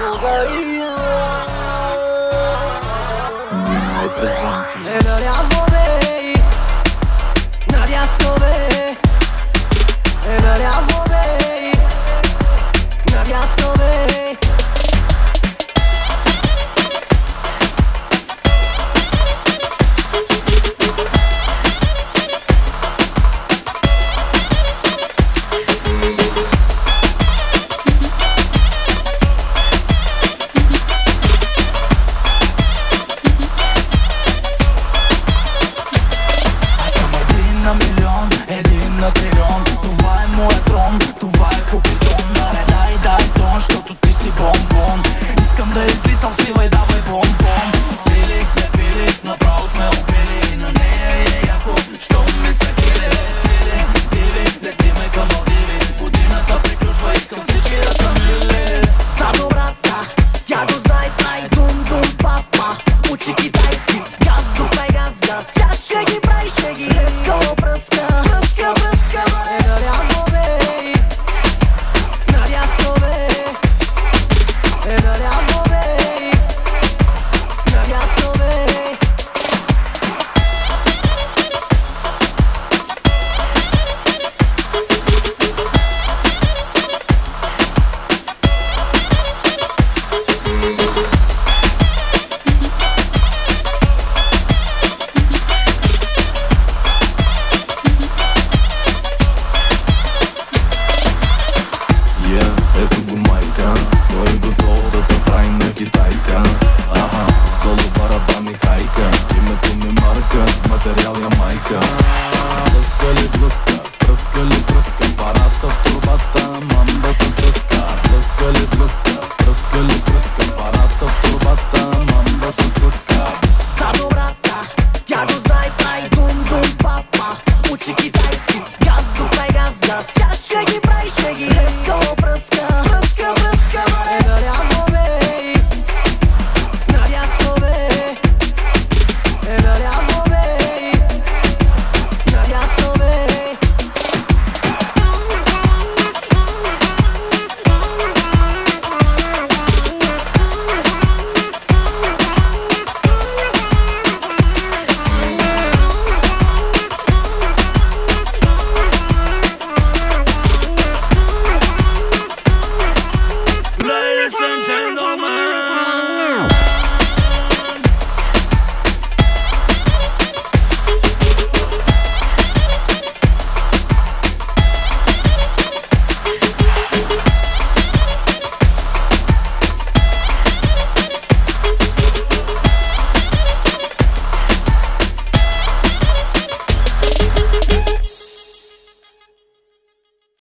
jugaría. No hay presente. потерял я майка. Раскали глазка, раскали глазка